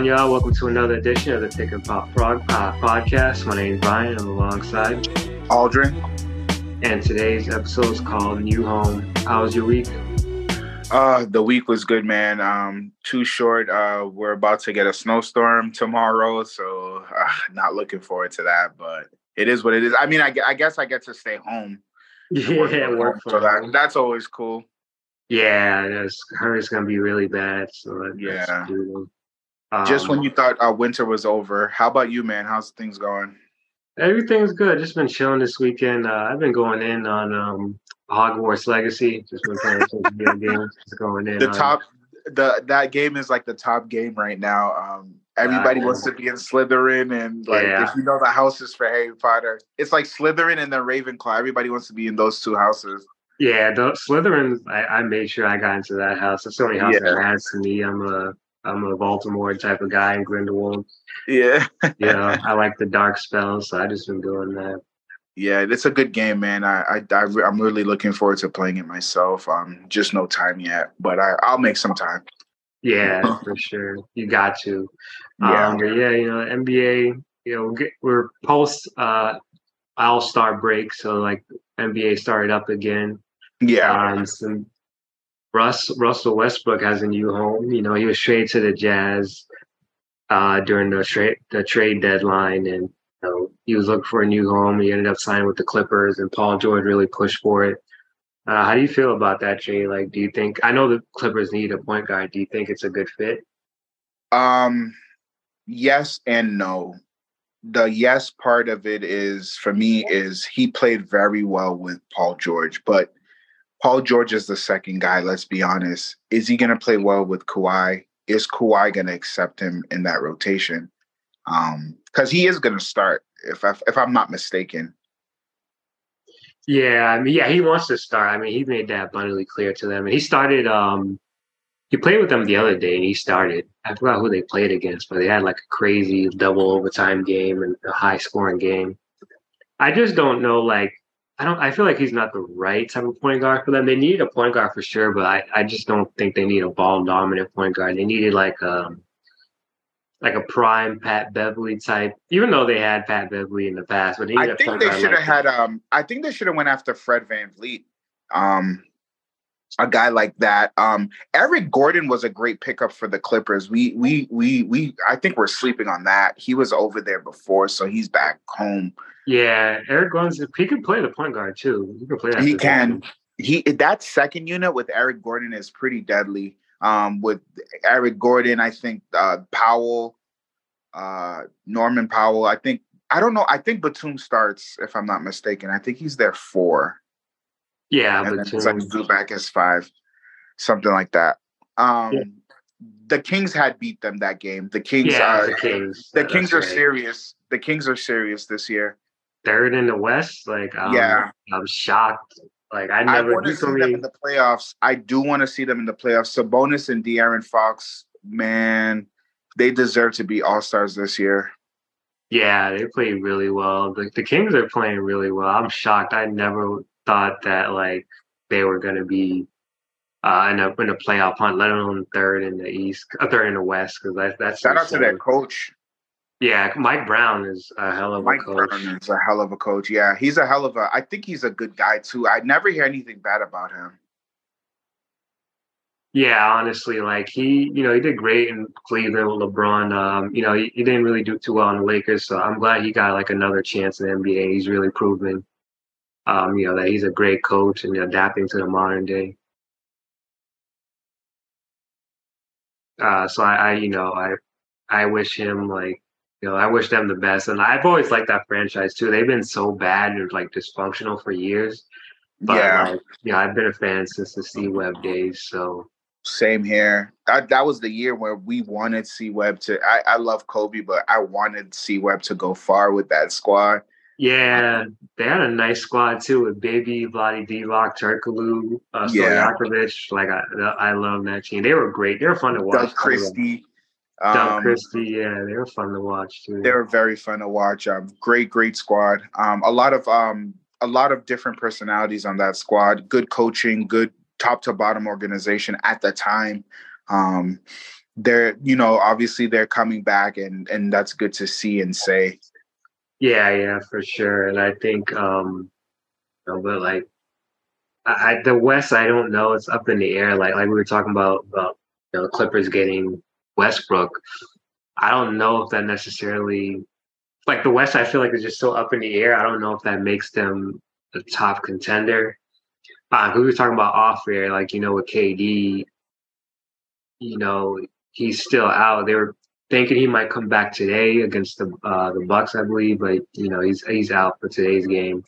on, y'all? Welcome to another edition of the Pick and Pop Frog uh, podcast. My name is Bryan. I'm alongside Aldrin. And today's episode is called New Home. How was your week? Uh, the week was good, man. Um, too short. Uh, we're about to get a snowstorm tomorrow, so uh, not looking forward to that. But it is what it is. I mean, I, I guess I get to stay home. Yeah, work, work so that, that's always cool. Yeah, it's her is gonna be really bad. So yeah. Um, Just when you thought uh, winter was over, how about you, man? How's things going? Everything's good. Just been chilling this weekend. Uh, I've been going in on um, Hogwarts Legacy. Just been playing some video games. Just going in. The top, the that game is like the top game right now. Um, everybody uh, wants to be in Slytherin, and like yeah. if you know the houses for Harry Potter, it's like Slytherin and then Ravenclaw. Everybody wants to be in those two houses. Yeah, the Slytherin. I, I made sure I got into that house. That's the only house yeah. that has to me. I'm a I'm a Voldemort type of guy in Grindelwald. Yeah. yeah, I like the dark spells, so I just been doing that. Yeah, it's a good game, man. I, I, I am really looking forward to playing it myself. Um, just no time yet, but I I'll make some time. Yeah, for sure. You got to. Yeah, um, yeah. You know, NBA. You know, we're post uh, All Star break, so like NBA started up again. Yeah. Um, some Russ Russell Westbrook has a new home. You know, he was traded to the Jazz uh, during the trade the trade deadline, and you know, he was looking for a new home. He ended up signing with the Clippers, and Paul George really pushed for it. Uh, how do you feel about that, Jay? Like, do you think I know the Clippers need a point guard? Do you think it's a good fit? Um, yes and no. The yes part of it is for me is he played very well with Paul George, but Paul George is the second guy. Let's be honest. Is he going to play well with Kawhi? Is Kawhi going to accept him in that rotation? Because um, he is going to start, if I, if I'm not mistaken. Yeah, I mean, yeah, he wants to start. I mean, he made that abundantly clear to them. And he started. um He played with them the other day, and he started. I forgot who they played against, but they had like a crazy double overtime game and a high scoring game. I just don't know, like I don't. I feel like he's not the right type of point guard for them. They need a point guard for sure, but I, I just don't think they need a ball dominant point guard. They needed like um like a prime Pat Beverley type. Even though they had Pat Beverley in the past, but I think they should have had. Um, I think they should have went after Fred VanVleet. Um, a guy like that. Um, Eric Gordon was a great pickup for the Clippers. We we we we I think we're sleeping on that. He was over there before, so he's back home. Yeah, Eric Gordon, he can play the point guard too. He can play. He can. He that second unit with Eric Gordon is pretty deadly. Um, with Eric Gordon, I think uh, Powell, uh, Norman Powell. I think I don't know. I think Batum starts if I'm not mistaken. I think he's there four. Yeah, and then it's like back as five, something like that. Um, yeah. The Kings had beat them that game. The Kings yeah, are the Kings. The Kings are right. serious. The Kings are serious this year third in the West. Like, um, yeah, I'm shocked. Like, I never. I want to see them in the playoffs. I do want to see them in the playoffs. Sabonis and De'Aaron Fox, man, they deserve to be all stars this year. Yeah, they play really well. The, the Kings are playing really well. I'm shocked. I never thought that like they were going to be uh, in a in a playoff hunt, let alone third in the East, uh, third in the West. Because that, that's shout out to that coach. Yeah, Mike Brown is a hell of Mike a coach. Brown is a hell of a coach. Yeah, he's a hell of a. I think he's a good guy too. I never hear anything bad about him. Yeah, honestly, like he, you know, he did great in Cleveland with LeBron. Um, you know, he, he didn't really do too well in the Lakers, so I'm glad he got like another chance in the NBA. He's really proven, um, you know, that he's a great coach and adapting to the modern day. Uh, so I, I, you know, I, I wish him like you know, I wish them the best. And I've always liked that franchise too. They've been so bad and like dysfunctional for years. But yeah. like, you know, I've been a fan since the C Webb days. So same here. I, that was the year where we wanted C Webb to. I, I love Kobe, but I wanted C Webb to go far with that squad. Yeah, they had a nice squad too with Bibby, Vlade Divac, Turkoglu, uh, Stojakovic. Like I, I love that team. They were great. They were fun to watch. Doug Christie. Um, Christie, yeah, they were fun to watch too. They were very fun to watch. Um, great, great squad. Um, a lot of um, a lot of different personalities on that squad. Good coaching, good top to bottom organization at the time. Um, they're you know obviously they're coming back and and that's good to see and say. Yeah, yeah, for sure. And I think um you know, but like I, the West, I don't know. It's up in the air. Like like we were talking about about you know the Clippers getting Westbrook. I don't know if that necessarily like the West. I feel like is just so up in the air. I don't know if that makes them a top contender. Uh, we were talking about off air, like you know with KD, you know he's still out. They were thinking he might come back today against the uh, the Bucks, I believe, but you know he's he's out for today's game.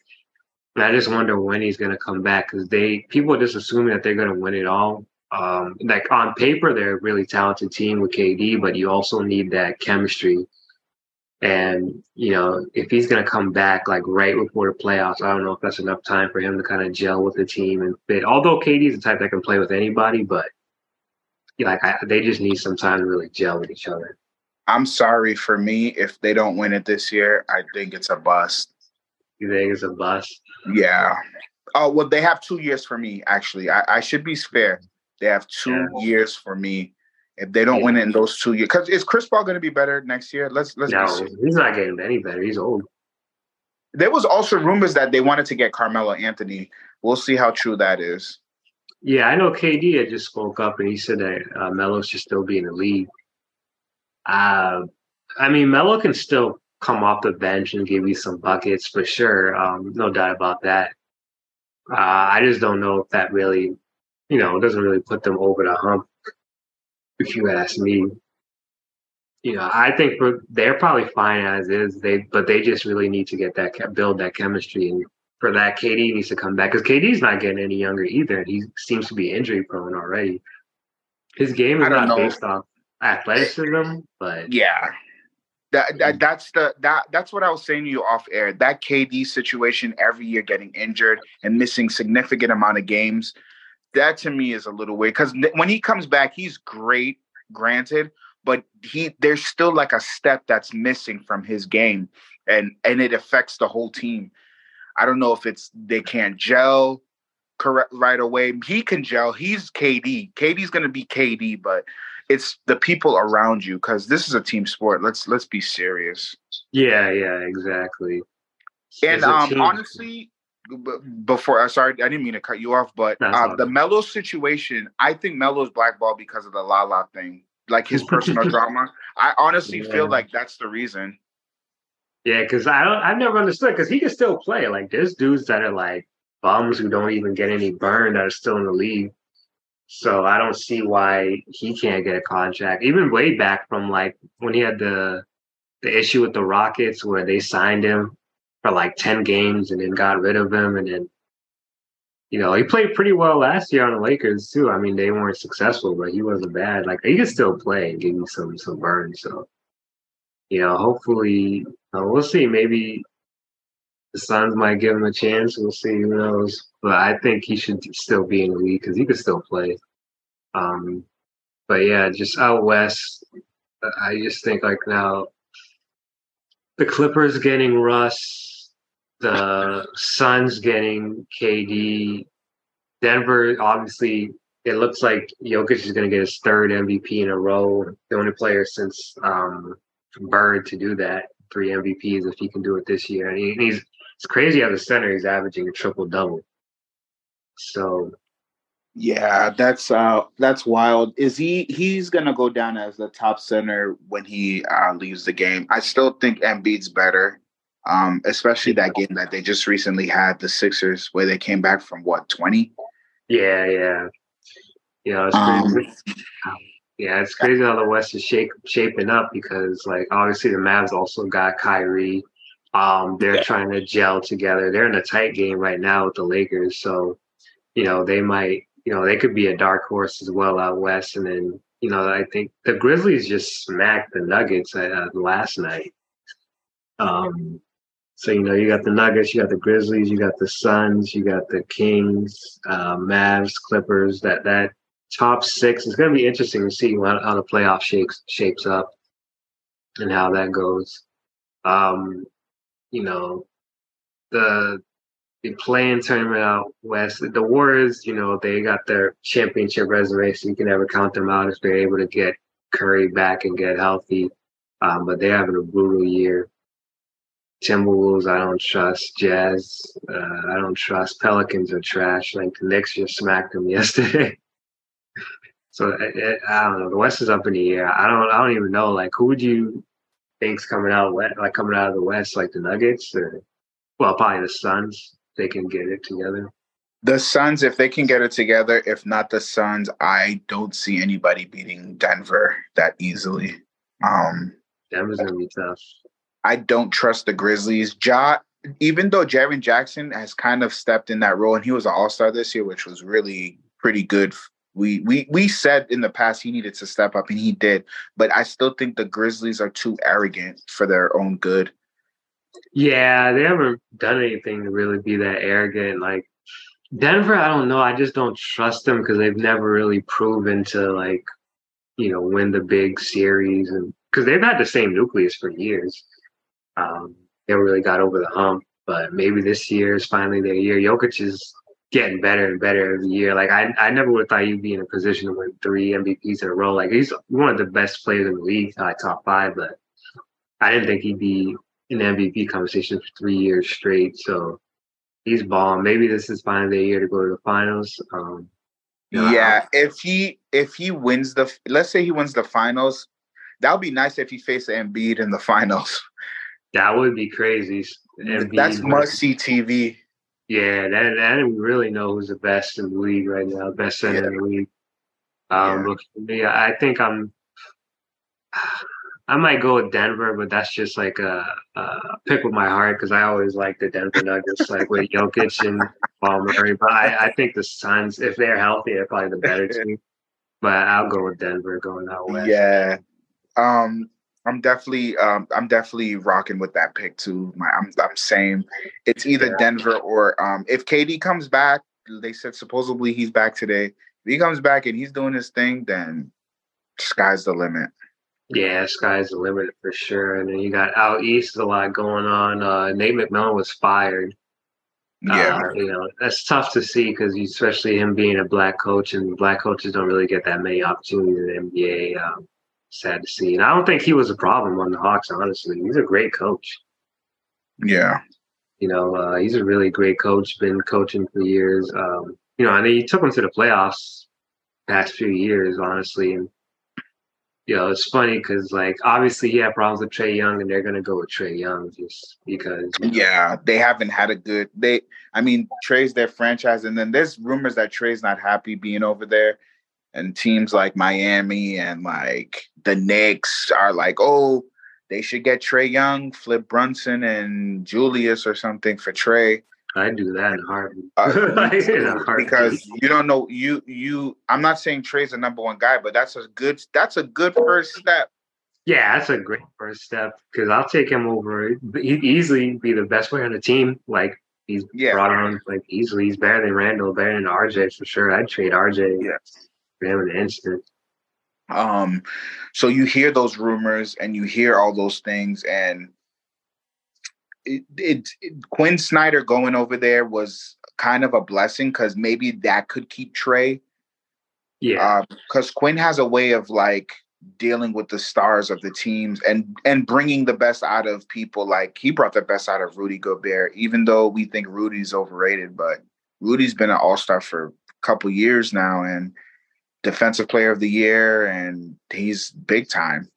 And I just wonder when he's going to come back because they people are just assuming that they're going to win it all. Um, like on paper, they're a really talented team with KD, but you also need that chemistry. And you know, if he's going to come back like right before the playoffs, I don't know if that's enough time for him to kind of gel with the team and fit. Although KD is the type that can play with anybody, but like I, they just need some time to really gel with each other. I'm sorry for me if they don't win it this year. I think it's a bust. You think it's a bust? Yeah. Oh well, they have two years for me. Actually, I, I should be fair. They have two yeah. years for me. If they don't yeah. win it in those two years, because is Chris Paul going to be better next year? Let's let's. No, he's not getting any better. He's old. There was also rumors that they wanted to get Carmelo Anthony. We'll see how true that is. Yeah, I know KD had just spoke up and he said that uh, Melo should still be in the league. Uh, I mean, Melo can still come off the bench and give you some buckets for sure. Um, no doubt about that. Uh, I just don't know if that really, you know, doesn't really put them over the hump. If you ask me, you know, I think for they're probably fine as is. They but they just really need to get that build that chemistry, and for that, KD needs to come back because KD's not getting any younger either. and He seems to be injury prone already. His game is not know. based off athleticism, but yeah, that, that mm. that's the that that's what I was saying to you off air. That KD situation every year getting injured and missing significant amount of games. That to me is a little weird because when he comes back, he's great, granted, but he there's still like a step that's missing from his game, and and it affects the whole team. I don't know if it's they can't gel correct right away. He can gel. He's KD. KD's gonna be KD, but it's the people around you because this is a team sport. Let's let's be serious. Yeah, yeah, exactly. And um, honestly, before I uh, sorry, I didn't mean to cut you off, but uh, the Melo situation, I think Melo's blackball because of the La La thing, like his personal drama. I honestly yeah. feel like that's the reason. Yeah, because I don't, I've never understood because he can still play. Like there's dudes that are like bums who don't even get any burn that are still in the league. So I don't see why he can't get a contract. Even way back from like when he had the the issue with the Rockets where they signed him for like 10 games and then got rid of him and then you know, he played pretty well last year on the Lakers too. I mean, they weren't successful, but he wasn't bad. Like he could still play and give you some some burn. So, you know, hopefully uh, we'll see. Maybe the Suns might give him a chance. We'll see. Who knows? But I think he should still be in the league because he could still play. Um, but yeah, just out west, I just think like now the Clippers getting Russ, the Suns getting KD, Denver obviously it looks like Jokic is going to get his third MVP in a row. The only player since um, Bird to do that, three MVPs if he can do it this year. And, and he's it's crazy how the center is averaging a triple double. So yeah, that's uh that's wild. Is he he's gonna go down as the top center when he uh, leaves the game? I still think Embiid's better. Um, especially that game that they just recently had the Sixers where they came back from what, twenty? Yeah, yeah. Yeah, it's crazy. Um, yeah, it's crazy how the West is shape, shaping up because like obviously the Mavs also got Kyrie. Um, they're yeah. trying to gel together. They're in a tight game right now with the Lakers, so you know they might, you know, they could be a dark horse as well out west. And then you know, I think the Grizzlies just smacked the Nuggets uh, last night. Um, so you know, you got the Nuggets, you got the Grizzlies, you got the Suns, you got the Kings, uh, Mavs, Clippers. That that top six is going to be interesting to see how, how the playoff shapes shapes up and how that goes. Um, you know, the the play-in tournament out west. The Warriors, you know, they got their championship so you can never count them out if they're able to get Curry back and get healthy. Um, but they're having a brutal year. Timberwolves, I don't trust. Jazz, uh, I don't trust. Pelicans are trash. Like the Knicks just smacked them yesterday. so it, it, I don't know. The West is up in the air. I don't. I don't even know. Like who would you think's coming out west? Like coming out of the West, like the Nuggets, or well, probably the Suns. They can get it together. The Suns, if they can get it together, if not the Suns, I don't see anybody beating Denver that easily. Um, Denver's gonna be tough. I don't trust the Grizzlies. Ja, even though Jaren Jackson has kind of stepped in that role, and he was an All Star this year, which was really pretty good. We we we said in the past he needed to step up, and he did. But I still think the Grizzlies are too arrogant for their own good. Yeah, they haven't done anything to really be that arrogant. Like Denver, I don't know. I just don't trust them because they've never really proven to like, you know, win the big series, and because they've had the same nucleus for years. Um, they really got over the hump, but maybe this year is finally their year. Jokic is getting better and better every year. Like I, I never would have thought you'd be in a position to win three MVPs in a row. Like he's one of the best players in the league, like top five, but I didn't think he'd be in the MVP conversation for three years straight. So he's balling. Maybe this is finally their year to go to the finals. Um, yeah, if he if he wins the let's say he wins the finals, that would be nice if he faced Embiid in the finals. That would be crazy. Embiid That's must see TV. Yeah, that that we really know who's the best in the league right now, best center yeah. in the league. Um, yeah. But me, I think I'm. I might go with Denver, but that's just like a, a pick with my heart because I always like the Denver Nuggets, like with Jokic and Paul Murray. But I, I think the Suns, if they're healthy, are probably the better team. But I'll go with Denver going out west. Yeah, um, I'm definitely um, I'm definitely rocking with that pick too. My I'm I'm saying it's either yeah. Denver or um, if KD comes back, they said supposedly he's back today. If he comes back and he's doing his thing, then sky's the limit. Yeah, sky's the limit for sure. And then you got out east a lot going on. Uh, Nate McMillan was fired. Yeah, uh, you know that's tough to see because especially him being a black coach, and black coaches don't really get that many opportunities in the NBA. Um, sad to see. And I don't think he was a problem on the Hawks, honestly. He's a great coach. Yeah. You know, uh, he's a really great coach, been coaching for years. Um, you know, and he took them to the playoffs past few years, honestly. And, you know, it's funny because, like, obviously he had problems with Trae Young, and they're going to go with Trae Young just because. You know. Yeah, they haven't had a good. They, I mean, Trae's their franchise, and then there's rumors that Trae's not happy being over there and teams like Miami and like the Knicks are like, oh, they should get Trae Young, Flip Brunson, and Julius or something for Trae. I do that in heartbeat. Uh, because you don't know you you. I'm not saying Trae's the number one guy, but that's a good that's a good first step. Yeah, that's a great first step because I'll take him over. He'd easily be the best player on the team. Like he's yeah. brought on like easily. He's better than Randle, better than RJ for sure. I'd trade RJ. Yeah an instant. Um, so you hear those rumors and you hear all those things, and it, it, it Quin Snyder going over there was kind of a blessing because maybe that could keep Trae. Yeah, because uh, Quin has a way of like dealing with the stars of the teams and and bringing the best out of people. Like he brought the best out of Rudy Gobert, even though we think Rudy's overrated, but Rudy's been an All Star for a couple years now, and defensive player of the year, and he's big time.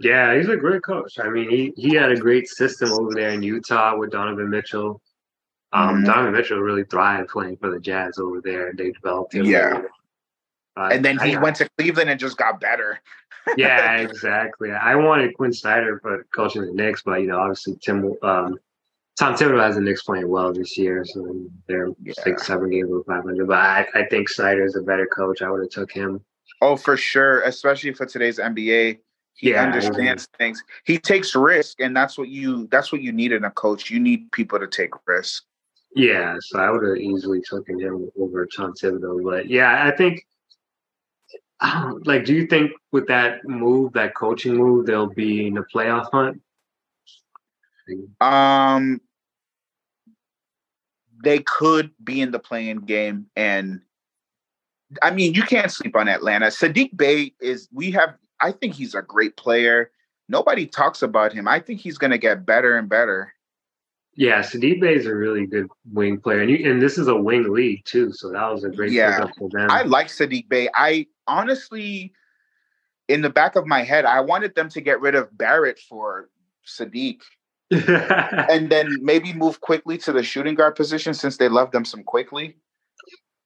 Yeah, he's a great coach. I mean, he he had a great system over there in Utah with Donovan Mitchell. Um, mm-hmm. Donovan Mitchell really thrived playing for the Jazz over there. And they developed him. Yeah. Uh, and then he I, went to Cleveland and just got better. yeah, exactly. I wanted Quin Snyder for coaching the Knicks, but you know, obviously Tim um, Tom Thibodeau has the Knicks playing well this year, so they're yeah. six, seven games over 500. But I, I think Snyder's a better coach. I would have took him. Oh, for sure, especially for today's NBA. He yeah, understands things. He takes risk, and that's what you that's what you need in a coach. You need people to take risk. Yeah, so I would have easily taken him over Tom Thibodeau. But yeah, I think like, do you think with that move, that coaching move, they'll be in the playoff hunt? Um, they could be in the play-in game, and I mean, you can't sleep on Atlanta. Saddiq Bey is. We have I think he's a great player. Nobody talks about him. I think he's going to get better and better. Yeah, Saddiq Bey is a really good wing player, and you, and this is a wing league too, so that was a great yeah. pickup for them. I like Saddiq Bey. I honestly, in the back of my head, I wanted them to get rid of Barrett for Saddiq, and then maybe move Quickley to the shooting guard position since they love them some Quickley.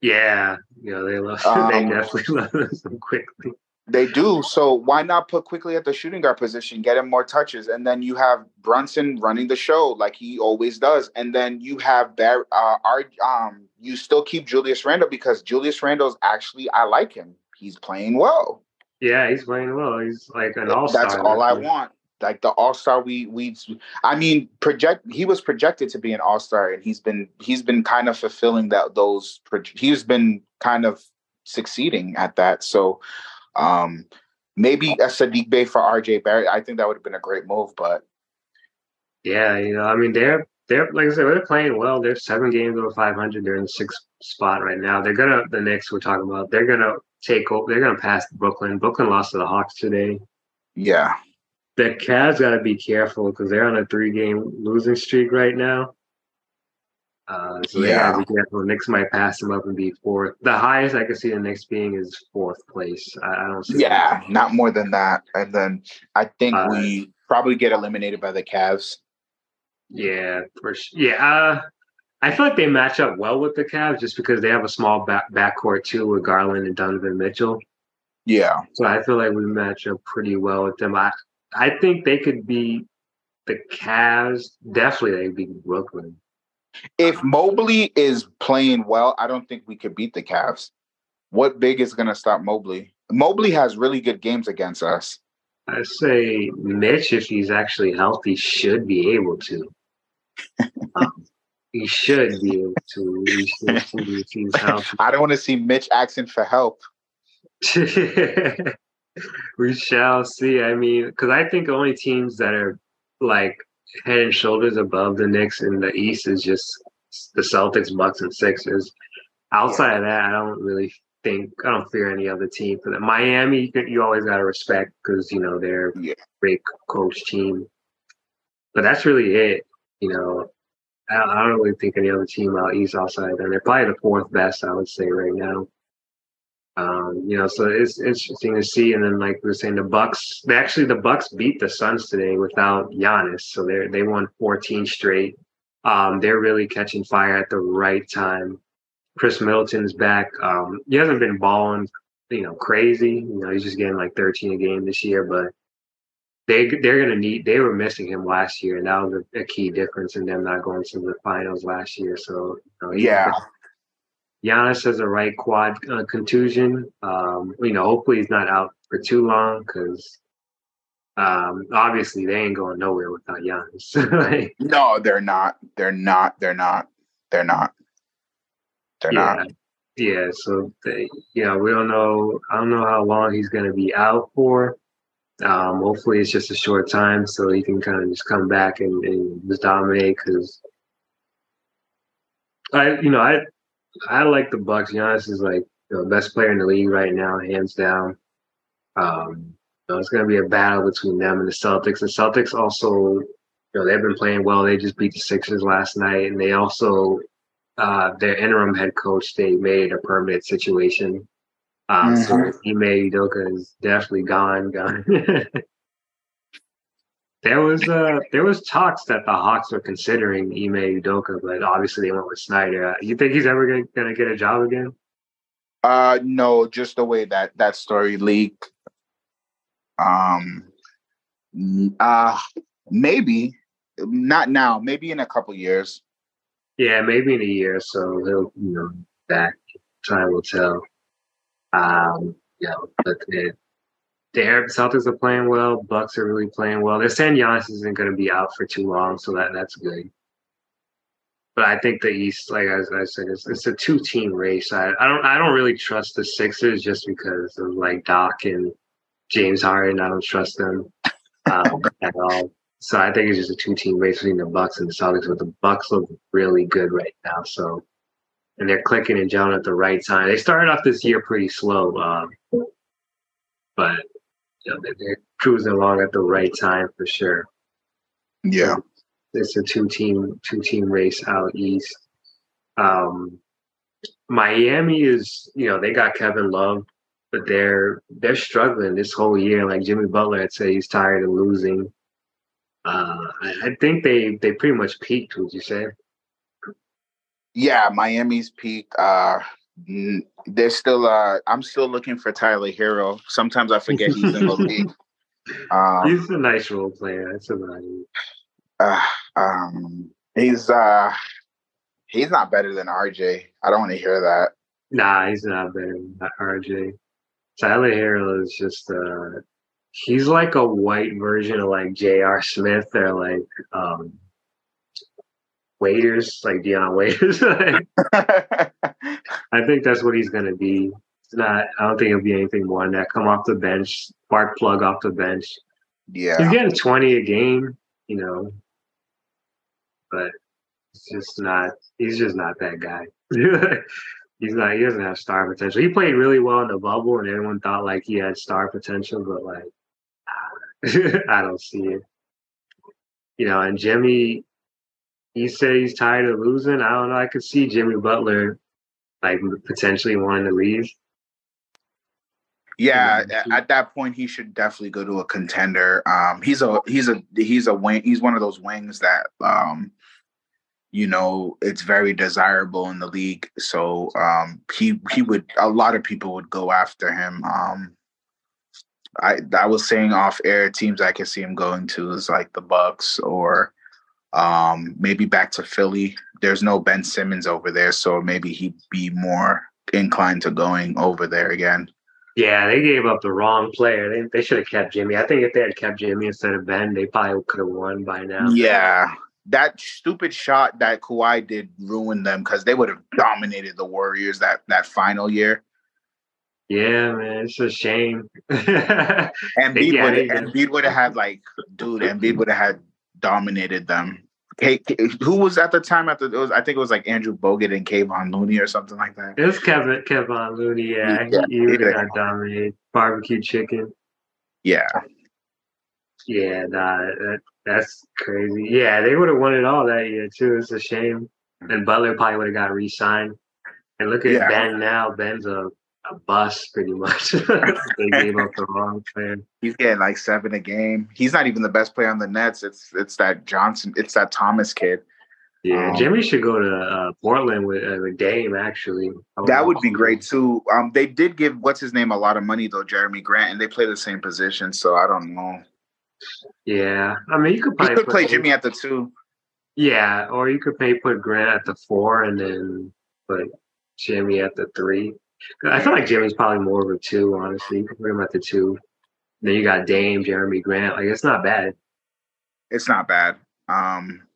Yeah, yeah, they love. Um, they definitely love them Quickley. They do. So why not put Quickley at the shooting guard position, get him more touches, and then you have Brunson running the show like he always does, and then you have Bar- uh, our um, you still keep Julius Randle because Julius Randle's actually I like him. He's playing well. Yeah, he's playing well. He's like an all star. That's all I want. Like the all star, we we. I mean, project. He was projected to be an all star, and he's been he's been kind of fulfilling that those. He's been kind of succeeding at that. So um, maybe a Saddiq Bey for RJ Barrett. I think that would have been a great move, but yeah, you know, I mean, they're they're like I said, they're playing well. They're seven games over 500. They're in the sixth spot right now. They're gonna the Knicks we're talking about. They're gonna take over. They're gonna pass Brooklyn. Brooklyn lost to the Hawks today. Yeah, the Cavs got to be careful because they're on a three game losing streak right now. Uh, so they Yeah. gotta be careful. Knicks might pass them up and be fourth. The highest I can see the Knicks being is fourth place. I, I don't see. yeah, not more than that. And then I think Uh, we probably get eliminated by the Cavs. Yeah, for sure. Yeah, uh, I feel like they match up well with the Cavs just because they have a small back backcourt too with Garland and Donovan Mitchell. Yeah, So I feel like we match up pretty well with them. I I think they could be the Cavs. Definitely, they beat Brooklyn. if Mobley is playing well, I don't think we could beat the Cavs. What big is going to stop Mobley? Mobley has really good games against us. I say Mitch, if he's actually healthy, should be able to. Um, he should be able to. Should if he's healthy. I don't want to see Mitch asking for help. we shall see. I mean, because I think only teams that are like head and shoulders above the Knicks in the East is just the Celtics, Bucks, and Sixers. Outside of that, I don't really think I don't fear any other team for that. Miami, you, you always got to respect because you know they're Yeah. great coach team. But that's really it. You know, I, I don't really think any other team out east outside of them. They're probably the fourth best, I would say, right now. Um, you know, so it's interesting to see. And then, like we were saying, the Bucks. They actually the Bucks beat the Suns today without Giannis, so they they won 14 straight. Um, they're really catching fire at the right time. Khris Middleton's back. Um, he hasn't been balling, you know, crazy. You know, he's just getting like 13 a game this year, but they they're gonna need. They were missing him last year, and that was a, a key difference in them not going to the finals last year. So you know, he's Yeah. Giannis has a right quad uh, contusion. Um, you know, hopefully he's not out for too long because um, obviously they ain't going nowhere without Giannis. Like, No, they're not. They're not. They're not. They're not. They're yeah, not. yeah. So they, know, we don't know. I don't know how long he's going to be out for. Um, hopefully it's just a short time so he can kind of just come back and, and just dominate because I, you know, I I like the Bucks. Giannis is like the best player in the league right now, hands down. Um, you know, it's going to be a battle between them and the Celtics. The Celtics also, you know, they've been playing well. They just beat the Sixers last night, and they also uh, their interim head coach they made a permanent situation. Um, So Mhm. Ime Udoka is definitely gone. Gone. there was uh there was talks that the Hawks were considering Ime Udoka, but obviously they went with Snyder. Uh, You think he's ever gonna, gonna get a job again? Uh, no, just the way that that story leaked. Um, n- uh, maybe not now. Maybe in a couple years. Yeah, maybe in a year or so he'll you know back. Time will tell. Um, yeah, but the the Arab Celtics are playing well. Bucks are really playing well. They're saying Giannis isn't going to be out for too long, so that that's good. But I think the East, like as I said, it's, it's a two team race. I, I don't I don't really trust the Sixers just because of like Doc and James Harden. I don't trust them um, at all. So I think it's just a two team race between the Bucks and the Celtics. But the Bucks look really good right now. So and they're clicking and gelling at the right time. They started off this year pretty slow, um, but you know, they're cruising along at the right time for sure. Yeah, it's a two team two team race out east. Um, Miami is, you know, they got Kevin Love, but they're they're struggling this whole year. Like Jimmy Butler had said, he's tired of losing. Uh, I, I think they they pretty much peaked. Would you say? Yeah, Miami's peaked. Uh, they're still. Uh, I'm still looking for Tyler Herro. Sometimes I forget he's in the league. Um, he's a nice role player. That's about it. Uh, um, he's uh, he's not better than RJ. I don't want to hear that. Nah, he's not better than RJ. Tyler Herro is just uh, he's like a white version of like J.R. Smith or like um Waiters, like Dion Waiters. I think that's what he's gonna be. It's not. I don't think it'll be anything more than that. Come off the bench, spark plug off the bench. Yeah, he's getting twenty a game, you know, but it's just not. He's just not that guy. he's not. He doesn't have star potential. He played really well in the bubble, and everyone thought like he had star potential, but like I don't see it. You know, and Jimmy, he said he's tired of losing. I don't know. I could see Jimmy Butler like potentially wanting to leave. Yeah, at that point he should definitely go to a contender. Um, he's a he's a he's a wing. He's one of those wings that um, you know it's very desirable in the league. So um, he he would a lot of people would go after him. Um, I I was saying off air teams I could see him going to is like the Bucks or um, maybe back to Philly. There's no Ben Simmons over there, so maybe he'd be more inclined to going over there again. Yeah, they gave up the wrong player. They, they should have kept Jimmy. I think if they had kept Jimmy instead of Ben, they probably could have won by now. Yeah, that stupid shot that Kawhi did ruin them because they would have dominated the Warriors that that final year. Yeah, man, it's a shame. and Embiid yeah, would Embiid would have had like, dude, Embiid would have had dominated them. Who was at the time at the? It was, I think it was like Andrew Bogut and Kevon Looney or something like that. It was Kevin Kevon Looney. Yeah, yeah he, he would have got dominated. Barbecue chicken. Yeah. Yeah, nah, that, that's crazy. Yeah, they would have won it all that year too. It's a shame. And Butler probably would have got re-signed. And look at yeah. Ben now. Ben's a a bust pretty much. they gave up the wrong player. He's getting like seven a game. He's not even the best player on the Nets. It's it's that Johnson. It's that Thomas kid. Yeah, um, Jimmy should go to uh, Portland with, uh, with Dame. Actually, that would be great too. Um, they did give what's his name a lot of money though, Jerami Grant, and they play the same position. So I don't know. Yeah, I mean, you could probably could play Jimmy at the two. Yeah, or you could maybe put Grant at the four and then put Jimmy at the three. I feel like Jimmy's probably more of a two, honestly. You can put him at the two. Then you got Dame, Jerami Grant. Like it's not bad. It's not bad. Um,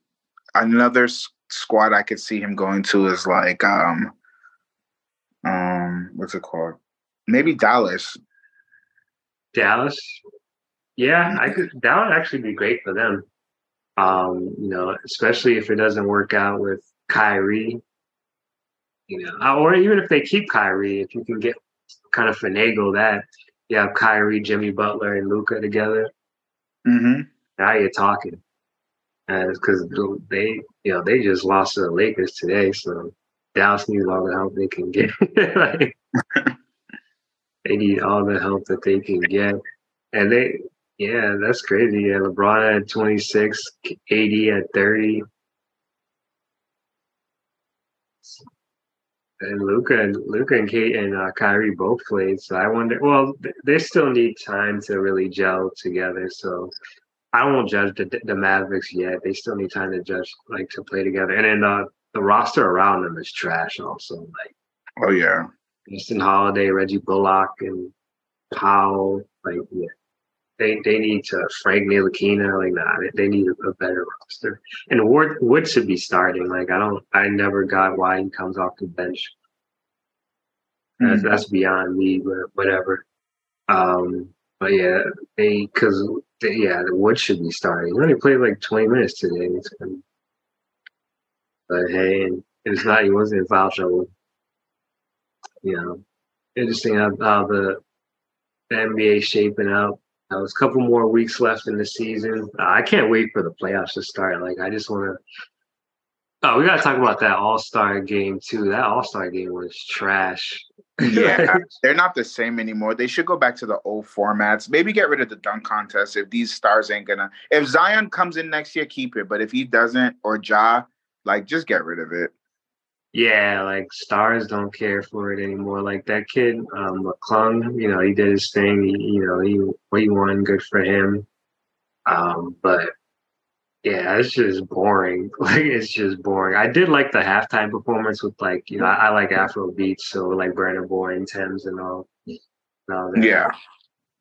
another s- squad I could see him going to is like um, um, what's it called? Maybe Dallas. Dallas. Yeah, I could. That would actually be great for them. Um, you know, especially if it doesn't work out with Kyrie you know, uh, or even if they keep Kyrie, if you can get kind of finagle that, you have Kyrie, Jimmy Butler, and Luka together. Mm-hmm. Now you're talking, because they, you know, they just lost to the Lakers today, so Dallas needs all the help they can get. like, they need all the help that they can get, and they, yeah, that's crazy. Yeah, LeBron at 26, AD at 30. And Luka and Luka and Kate and uh, Kyrie both played. So I wonder. Well, they still need time to really gel together. So I won't judge the, the Mavericks yet. They still need time to judge, like to play together. And then uh, the roster around them is trash. Also, like oh yeah, Justin Holiday, Reggie Bullock, and Powell. Like yeah, they they need to Frank Ntilikina. Like nah, they, they need a, a better roster. And Wood Wood should be starting. Like I don't, I never got why he comes off the bench. That's, mm-hmm. that's beyond me, but whatever. Um, but yeah, they because yeah, the Wood should be starting. He only played like twenty minutes today. Been, But hey, it's not. He wasn't in foul trouble. You know, interesting how, how the the NBA shaping up Uh, there's a couple more weeks left in the season. Uh, I can't wait for the playoffs to start. Like I just want to. Oh, we got to talk about that All Star game too. That All Star game was trash. yeah, they're not the same anymore. They should go back to the old formats. Maybe get rid of the dunk contest if these stars ain't gonna. If Zion comes in next year, keep it. But if he doesn't, or Ja, like just get rid of it. Yeah, like stars don't care for it anymore. Like that kid, um, McClung, you know, he did his thing. He, you know, he he won. Good for him. Um, but yeah, it's just boring. Like it's just boring. I did like the halftime performance with like you know I, I like Afro beats, so like Burna Boy and Tems and all. And all yeah.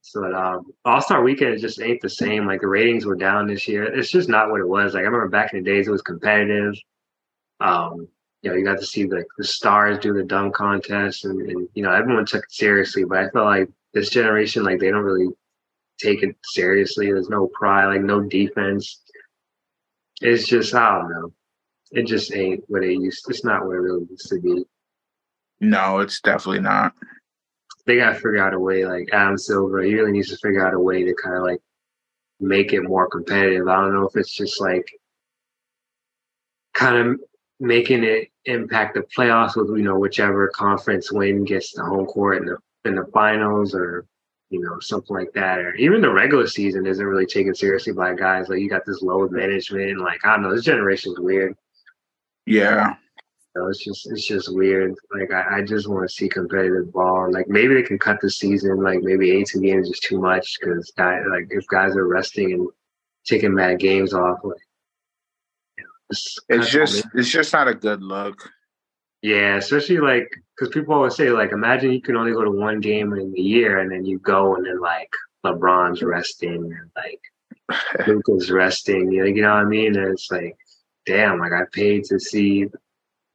So um, All Star Weekend just ain't the same. Like the ratings were down this year. It's just not what it was. Like I remember back in the days, it was competitive. Um, you know, you got to see like the stars do the dunk contest, and, and you know everyone took it seriously. But I felt like this generation, like they don't really take it seriously. There's no pride, like no defense. It's just I don't know. It just ain't what it used. To, It's not what it really used to be. No, it's definitely not. They got to figure out a way. Like Adam Silver, he really needs to figure out a way to kind of like make it more competitive. I don't know if it's just like kind of making it impact the playoffs with you know whichever conference win gets the home court in the in the finals or you know something like that or even the regular season isn't really taken seriously by guys like you got this load management like I don't know this generation's weird. Yeah. So it's just it's just weird. Like I, I just want to see competitive ball. Like maybe they can cut the season. Like maybe 18 games is too much because like if guys are resting and taking mad games off, like it's just it's just not a good look. Yeah, especially like because people always say like, imagine you can only go to one game in the year, and then you go and then like LeBron's resting and like Luka's resting. You know, you know what I mean? And it's like, damn, like I paid to see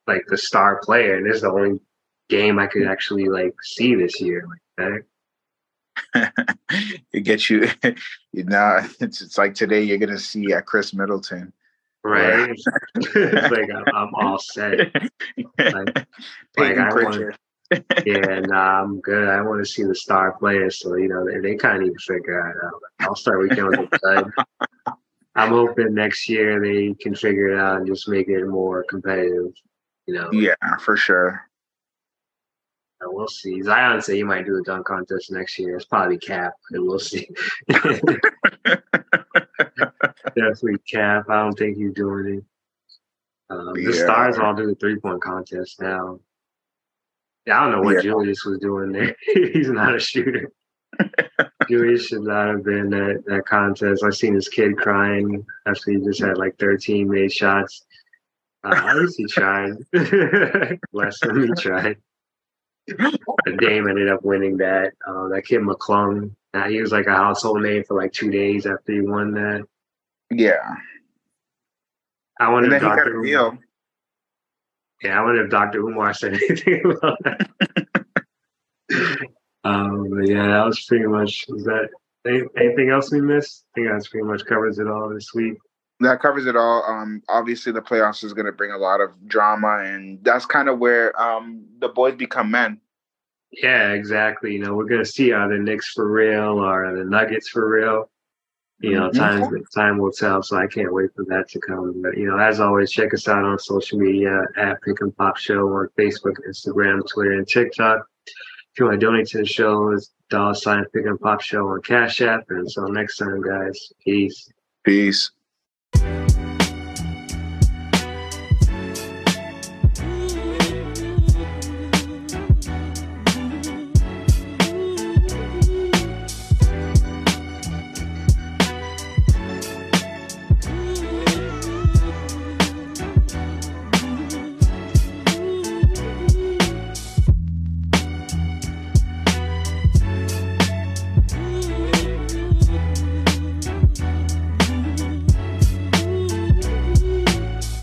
like the star player, and this is the only game I could actually like see this year. Like that. it gets you, you know, it's, it's like today you're gonna see at Khris Middleton right? it's like I'm, I'm, all set. Like, like I want, yeah, nah, I'm good. I want to see the star players, so you know they, they kind of need to figure it out. All Star weekend with the I'm hoping next year they can figure it out and just make it more competitive. You know? Yeah, for sure. we'll see. Zion said he might do a dunk contest next year. It's probably cap, but we'll see. Definitely Cap. I don't think he's doing it. Um, the stars all do the three point contest now. Yeah, I don't know what. Julius was doing there. he's not a shooter. Julius should not have been at that contest. I seen his kid crying after he just had like 13 made shots. Uh, at least he tried. Bless him, he tried. The Dame ended up winning that. Uh, that kid McClung, uh, he was like a household name for like two days after he won that. Yeah. I wonder if Dr. Umar, yeah, I wonder if Dr. Umar said anything about that. um, but yeah, that was pretty much. Was that anything else we missed? I think that's pretty much covers it all this week. That covers it all. Um, obviously, the playoffs is going to bring a lot of drama, and that's kind of where um, the boys become men. Yeah, exactly. You know, we're going to see are the Knicks for real or the Nuggets for real you know, mm-hmm. time time will tell. So I can't wait for that to come. But you know, as always, check us out on social media at Pick and Pop Show on Facebook, Instagram, Twitter, and TikTok. If you want to donate to the show, it's dollar sign Pick and Pop Show on Cash App. And until next time, guys, peace. Peace.